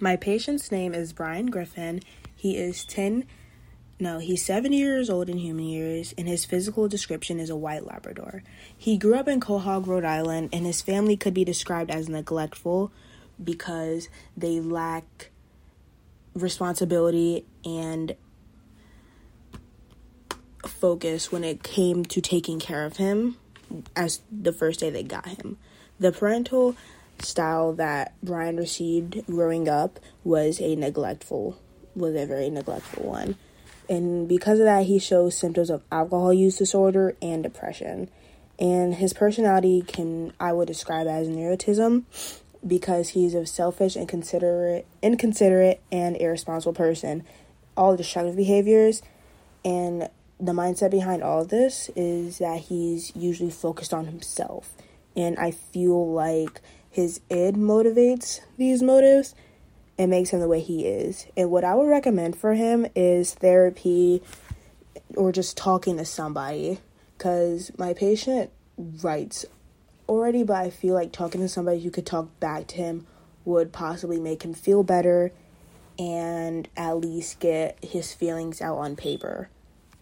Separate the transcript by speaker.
Speaker 1: My patient's name is Brian Griffin. He is 10, no, he's 70 years old in human years, and his physical description is a white Labrador. He grew up in Quahog, Rhode Island, and his family could be described as neglectful because they lack responsibility and focus when it came to taking care of him as the first day they got him. The parental style that Brian received growing up was a neglectful was a very neglectful one. And because of that he shows symptoms of alcohol use disorder and depression. And his personality can I would describe as neuroticism because he's a selfish, inconsiderate, inconsiderate and irresponsible person. All destructive behaviors and the mindset behind all of this is that he's usually focused on himself. And I feel like his id motivates these motives and makes him the way he is. And what I would recommend for him is therapy or just talking to somebody. Because my patient writes already, but I feel like talking to somebody who could talk back to him would possibly make him feel better and at least get his feelings out on paper.